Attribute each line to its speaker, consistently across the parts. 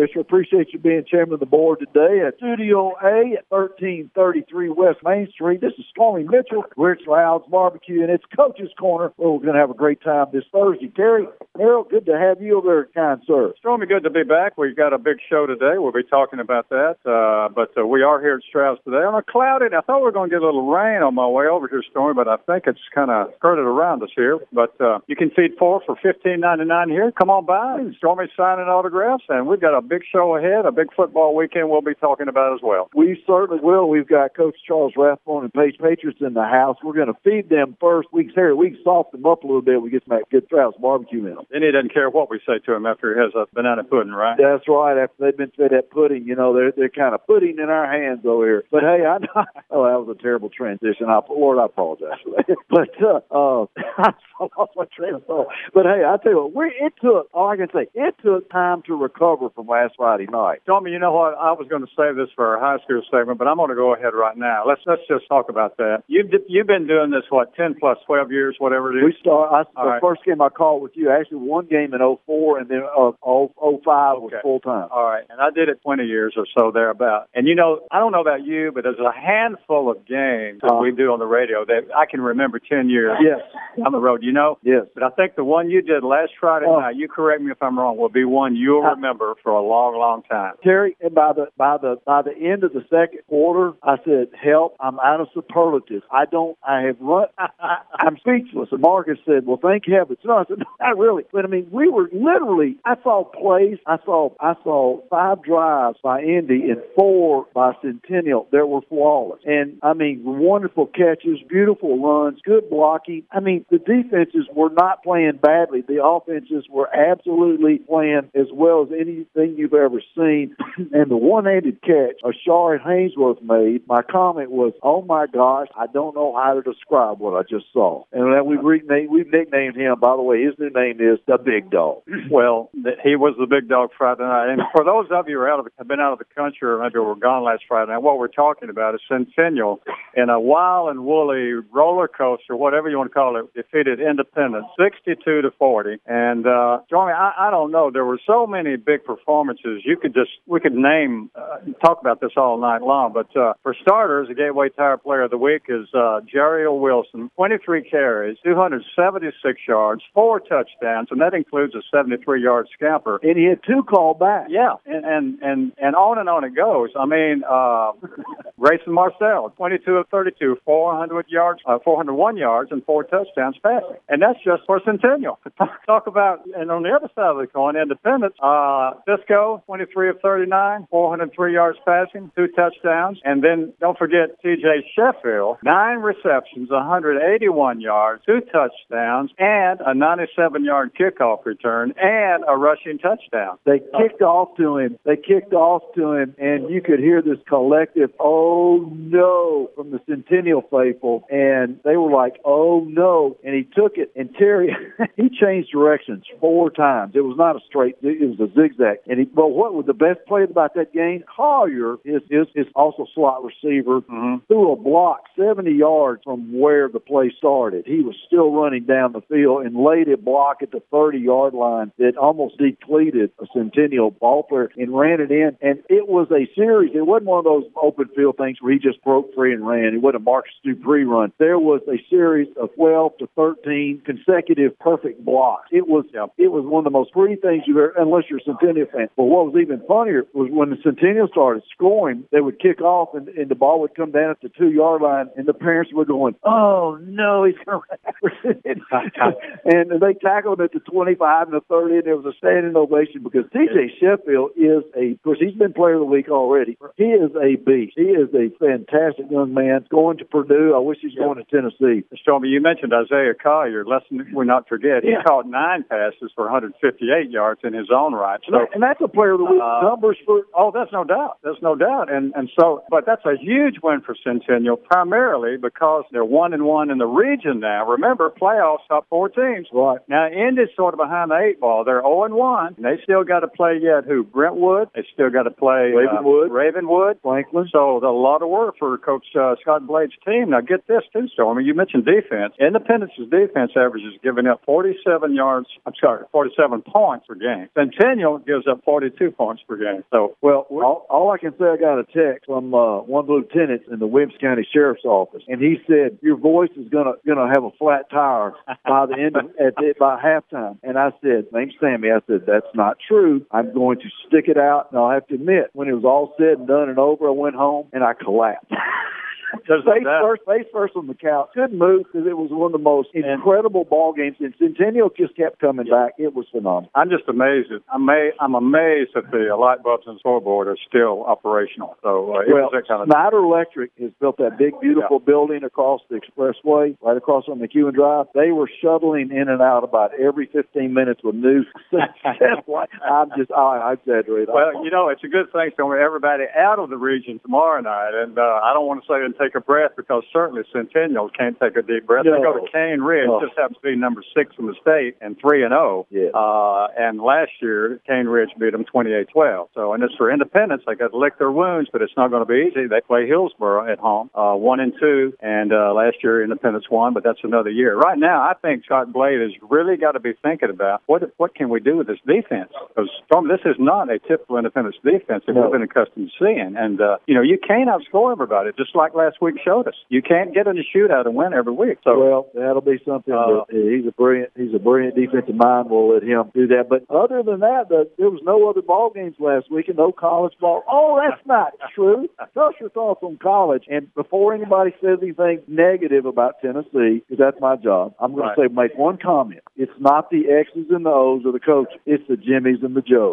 Speaker 1: Fisher. Appreciate you being chairman of the board today at Studio A at 1333 West Main Street. This is Stormy Mitchell. We're Louds Barbecue, and it's Coach's Corner. Well, we're going to have a great time this Thursday. Terry, Harold, good to have you over there, kind sir.
Speaker 2: Stormy, good to be back. We've got a big show today. We'll be talking about that. Uh, but uh, we are here at Stroud's today on a cloudy. I thought we were going to get a little rain on my way over here, Stormy, but I think it's kind of skirted around us here. But uh, you can feed four for fifteen ninety nine here. Come on by. Stormy signing autographs, and we've got a big show ahead. A big football weekend we'll be talking about as well.
Speaker 1: We certainly will. We've got Coach Charles Rathbone and Page Patriots in the house. We're going to feed them first. Week's here. We can soften them up a little bit. We get some good Stroud's barbecue in them.
Speaker 2: And he doesn't care what we say to him after he has a banana pudding, right?
Speaker 1: That's right. After they've been fed that pudding, you know, they're they're kind of pudding in our hands over here. But hey, I know. Oh, that was a terrible transition. I, Lord, I apologize for that. But uh, uh, I lost my train of thought. But hey, I tell you what, we it took. All I can say, it took time to recover from last Friday night.
Speaker 2: Tommy, you know what? I was going to save this for our high school segment, but I'm going to go ahead right now. Let's let's just talk about that. You've you've been doing this what ten plus twelve years, whatever it is.
Speaker 1: We start. I, the
Speaker 2: right.
Speaker 1: first game I called with you, actually one game in '04, and then uh, 05 was
Speaker 2: Okay.
Speaker 1: full time.
Speaker 2: All right, and I did it 20 years or so thereabout. And you know, I don't know about you, but there's a handful of games that
Speaker 1: Uh.
Speaker 2: we do on the radio that I can remember 10 years
Speaker 1: Yes,
Speaker 2: down the road. You know,
Speaker 1: yes.
Speaker 2: but I think the one you did last Friday
Speaker 1: Oh.
Speaker 2: night, you correct me if I'm wrong, will be one you'll
Speaker 1: Uh.
Speaker 2: remember for a long, long time.
Speaker 1: Terry, and by the by the by the end of the second quarter, I said, "Help! I'm out of superlatives. I don't. I have run. I, I'm speechless." And Marcus said, "Well, thank heavens." No, I said, "No, "Not really." But I mean, we were literally. I saw plays. I saw. I saw five drives by Indy and four by Centennial that were flawless. And I mean, wonderful catches, beautiful runs, good blocking. I mean, the defenses were not playing badly. The offenses were absolutely playing as well as anything you've ever seen. and the one-handed catch Ashard Hainsworth made, my comment was, "Oh my gosh, I don't know how to describe what I just saw." And then we've renamed, we've nicknamed him. By the way, his new name is the Big Dog.
Speaker 2: Well, he was the big dog Friday night. And for those of you who are out of have been out of the country or maybe were gone last Friday night, what we're talking about is Centennial in a wild and woolly roller coaster, whatever you want to call it, defeated Independence 62 to 40. And, uh, Johnny, I, I don't know. There were so many big performances. You could just, we could name, uh, talk about this all night long. But, uh, for starters, the Gateway Tire Player of the Week is, uh, Jariel Wilson, 23 carries, 276 yards, four touchdowns, and that includes a 73 yard scamper.
Speaker 1: And he had two called back.
Speaker 2: Yeah, and and and and on and on it goes. I mean, uh, Grayson Marcel, 22 of 32, 400 yards, uh, 401 yards, and four touchdowns passing, and that's just for Centennial. Talk about, and on the other side of the coin, Independence, uh, Cisco, 23 of 39, 403 yards passing, two touchdowns, and then don't forget T.J. Sheffield, nine receptions, 181 yards, two touchdowns, and a 97-yard kickoff return, and a rushing touchdown.
Speaker 1: They kicked off to him. They kicked off to him, and you could hear this collective, oh no, from the Centennial faithful. And they were like, oh no. And he took it, and Terry, he changed directions four times. It was not a straight, it was a zigzag. And he, but what was the best play about that game? Collier, his, his, his also slot receiver,
Speaker 2: Mhm.
Speaker 1: threw a block 70 yards from where the play started. He was still running down the field and laid a block at the 30 yard line that almost depleted a Centennial ball player and ran it in. And it was a series. It wasn't one of those open field things where he just broke free and ran. It wasn't a Marcus Dupree run. There was a series of 12 to 13 consecutive perfect blocks. It was
Speaker 2: Yep.
Speaker 1: it was one of the most free things you've ever, unless you're a Centennial fan. But what was even funnier was when the Centennial started scoring, they would kick off and, and the ball would come down at the two yard line, and the parents were going, "Oh no, he's going to!" and they tackled at the 25 and the 30, and there was a standing ovation because T.J. Sheffield is a, of course, he's been Player of the Week already. He is a beast. He is a fantastic young man. Going to Purdue. I wish he's going to Tennessee.
Speaker 2: Stormy, you mentioned Isaiah Collier. Let's we not forget he
Speaker 1: Yeah.
Speaker 2: caught nine passes for 158 yards in his own right. So
Speaker 1: and that's a Player of the Week
Speaker 2: Uh,
Speaker 1: numbers for
Speaker 2: Oh, that's no doubt. There's no doubt. And and so, but that's a huge win for Centennial, primarily because they're one and one in the region now. Remember, playoffs top four teams.
Speaker 1: right.
Speaker 2: Now, Indy's sort of behind the eight ball. They're 0 and 1. And they still got to play yet who? Brentwood. They still got to play uh,
Speaker 1: Ravenwood.
Speaker 2: Ravenwood.
Speaker 1: Franklin.
Speaker 2: So a lot of work for Coach uh, Scott Blade's team. Now, get this too, Stormy. You mentioned defense. Independence's defense average is giving up 47 yards. I'm sorry, 47 points per game. Centennial gives up 42 points per game. So,
Speaker 1: well, all, all I can say, I got a text from uh, one lieutenant in the Williamson County Sheriff's Office, and he said your voice is gonna gonna have a flat tire by the end of at the, by halftime. And I said, name's Sammy. I said that's not true. I'm going to stick it out, and I'll have to admit, when it was all said and done and over, I went home and I collapsed.
Speaker 2: There's
Speaker 1: face first, face first on the couch. Couldn't move because it was one of the most incredible ball games. And Centennial just kept coming back. It was phenomenal.
Speaker 2: I'm just amazed. At, I'm, I'm amazed that the light bulbs and scoreboard are still operational. So uh, it
Speaker 1: well,
Speaker 2: was that kind of.
Speaker 1: Snyder Electric has built that big, beautiful building across the expressway, right across on McEwen Drive. They were shuttling in and out about every 15 minutes with new. I'm just, I, I exaggerate.
Speaker 2: Well, you know, it's a good thing for everybody out of the region tomorrow night, and uh, I don't want to say and take a breath because certainly Centennial can't take a deep breath.
Speaker 1: No.
Speaker 2: They go to Cane Ridge,
Speaker 1: No.
Speaker 2: just happens to be number six in the state and three and zero.
Speaker 1: Yeah.
Speaker 2: Uh, and last year Cane Ridge beat them 28-12. So, and it's for Independence. They got to lick their wounds, but it's not going to be easy. They play Hillsboro at home, uh, one and two, and uh, last year Independence won, but that's another year. Right now, I think Scott Blade has really got to be thinking about what what can we do with this defense? Because Storm, this is not a typical Independence defense that
Speaker 1: No.
Speaker 2: we've been accustomed to seeing, and uh, you know you can't outscore everybody, just like last week showed us. You can't get in a shootout and win every week. So.
Speaker 1: Well, that'll be something.
Speaker 2: Uh,
Speaker 1: he's a brilliant. He's a brilliant defensive mind. We'll let him do that. But other than that, the, there was no other ball games last week and no college ball. Oh, that's not true. Tell us your thoughts on college. And before anybody says anything negative about Tennessee, because that's my job, I'm going
Speaker 2: Right.
Speaker 1: to say make one comment. It's not the X's and the O's of the coach. It's the Jimmies and the Joes.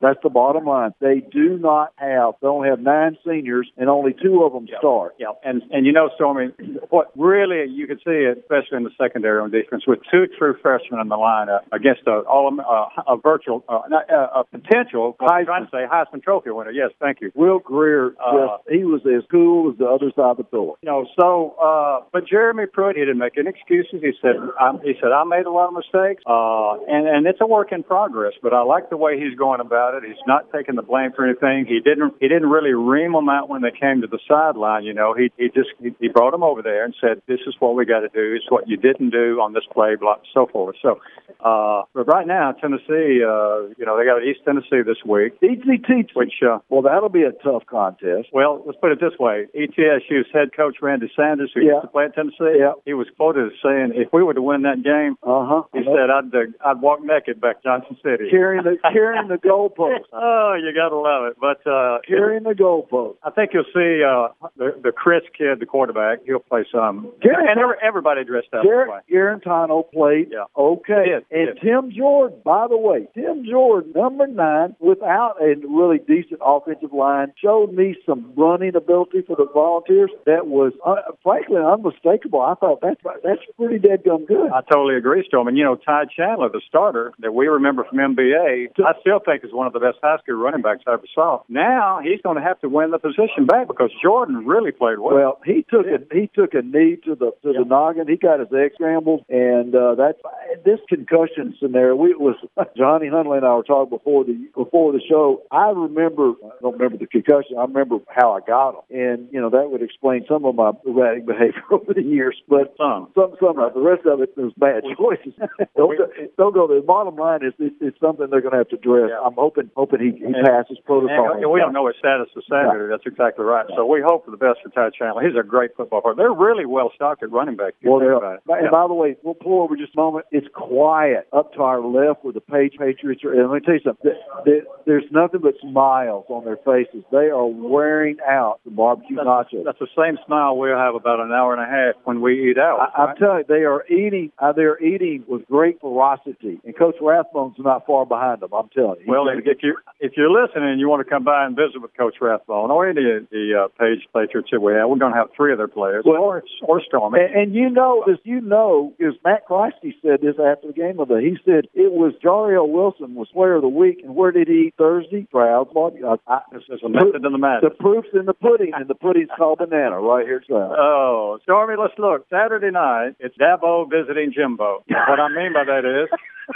Speaker 1: That's the bottom line. They do not have. They only have nine seniors, and only two of them start.
Speaker 2: Yeah, and and you know, Stormy, what really you can see it, especially in the secondary on defense, with two true freshmen in the lineup against a all uh, a virtual, uh, not, uh, a potential. I'm trying to say Heisman Trophy winner. Yes, thank you.
Speaker 1: Will Grier,
Speaker 2: Uh,
Speaker 1: just, he was as cool as the other side of the pillar.
Speaker 2: You know, so uh, but Jeremy Pruitt, he didn't make any excuses. He said, um, he said, I made a lot of mistakes, uh, and and it's a work in progress. But I like the way he's going about it. He's not taking the blame for anything. He didn't he didn't really ream them out when they came to the sideline. You know, he he just he, he brought them over there and said, this is what we got to do. It's what you didn't do on this play, blah, so forth. So, uh, but right now, Tennessee, uh, you know, they got East Tennessee this week,
Speaker 1: teach.
Speaker 2: which. Uh,
Speaker 1: Well, that'll be a tough contest.
Speaker 2: well, let's put it this way: ETSU's head coach Randy Sanders, who
Speaker 1: Yeah.
Speaker 2: used to play at Tennessee,
Speaker 1: Yeah.
Speaker 2: he was quoted as saying, "If we were to win that game,
Speaker 1: Uh huh.
Speaker 2: he said I'd uh, I'd walk naked back Johnson City."
Speaker 1: carrying the carrying the goalpost,
Speaker 2: oh, you gotta love it. But uh,
Speaker 1: carrying the goalpost.
Speaker 2: I think you'll see uh, the the Chryst kid, the quarterback. He'll play some,
Speaker 1: Garrett-
Speaker 2: and every, everybody dressed up. to.
Speaker 1: Garrett Guarantano played
Speaker 2: Yeah.
Speaker 1: okay,
Speaker 2: did,
Speaker 1: and
Speaker 2: did.
Speaker 1: Tim Jordan. By the way, Tim Jordan, number nine, without a really decent offensive line, showed me some running ability for the Volunteers that was, uh, frankly, unmistakable. I thought that's that's pretty dead gum good.
Speaker 2: I totally agree, Storm. And you know, Ty Chandler, the starter that we remember from MBA, I still think is one of the best high school running backs I ever saw. Now he's going to have to win the position back because Jordan really played well.
Speaker 1: Well, he took a he took a knee to the to
Speaker 2: Yeah.
Speaker 1: the noggin. He got his egg scrambled, and uh, that this concussion scenario. We was Johnny Huntley and I were talking before the before the show. I remember I don't remember the concussion. I remember how I got him, and you know that would explain some of my erratic behavior over the years. But
Speaker 2: Some.
Speaker 1: some some of the rest of it was bad choices. don't, go, don't go. The bottom line is it's, it's something they're going to have to address.
Speaker 2: Yeah.
Speaker 1: I'm hoping hoping he, he
Speaker 2: And-
Speaker 1: passes protocol.
Speaker 2: And we don't know his status as senator. That's exactly right. So we hope for the best for Ty Chandler. He's a great football player. They're really well stocked at running back.
Speaker 1: Well, and
Speaker 2: Yeah.
Speaker 1: by the way, we'll pull over just a moment. It's quiet up to our left where the Page Patriots are. And let me tell you something. Th- th- There's nothing but smiles on their faces. They are wearing out the barbecue
Speaker 2: That's,
Speaker 1: nachos.
Speaker 2: that's the same smile we'll have about an hour and a half when we eat out.
Speaker 1: I, I'm telling you, they are eating. Uh, they're eating with great ferocity, and Coach Rathbone's not far behind them. I'm telling you.
Speaker 2: Well, if, if you if you're listening and you want to come by and visit with Coach Rathbone or any of the uh, Page Patriots that we have, we're going to have three of their players,
Speaker 1: Well-
Speaker 2: or or Stormy.
Speaker 1: And, and you know as you know, as Matt Christie said this after the game of the. He said it was Jariel Wilson was Player of the Week, and where did he eat Thursday? Stroud's barbecue. I, I,
Speaker 2: There's a method in the
Speaker 1: the
Speaker 2: madness.
Speaker 1: proof's in the pudding, and the pudding's called banana right here, Stroud.
Speaker 2: Oh, Stormy, let's look. Saturday night, it's Dabo visiting Jimbo. what I mean by that is,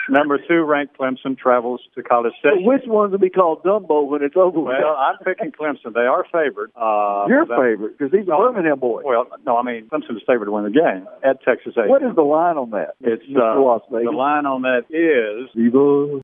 Speaker 2: number two ranked Clemson travels to College
Speaker 1: So
Speaker 2: Station.
Speaker 1: which one's will be called Dumbo when it's over? with?
Speaker 2: Well, I'm picking Clemson. They are favored. Uh,
Speaker 1: Your favorite, because he's a Birmingham boy.
Speaker 2: Well, no, I mean Clemson is favored to win the game at Texas A.
Speaker 1: What is the line on that?
Speaker 2: It's uh, the line on that is
Speaker 1: Viva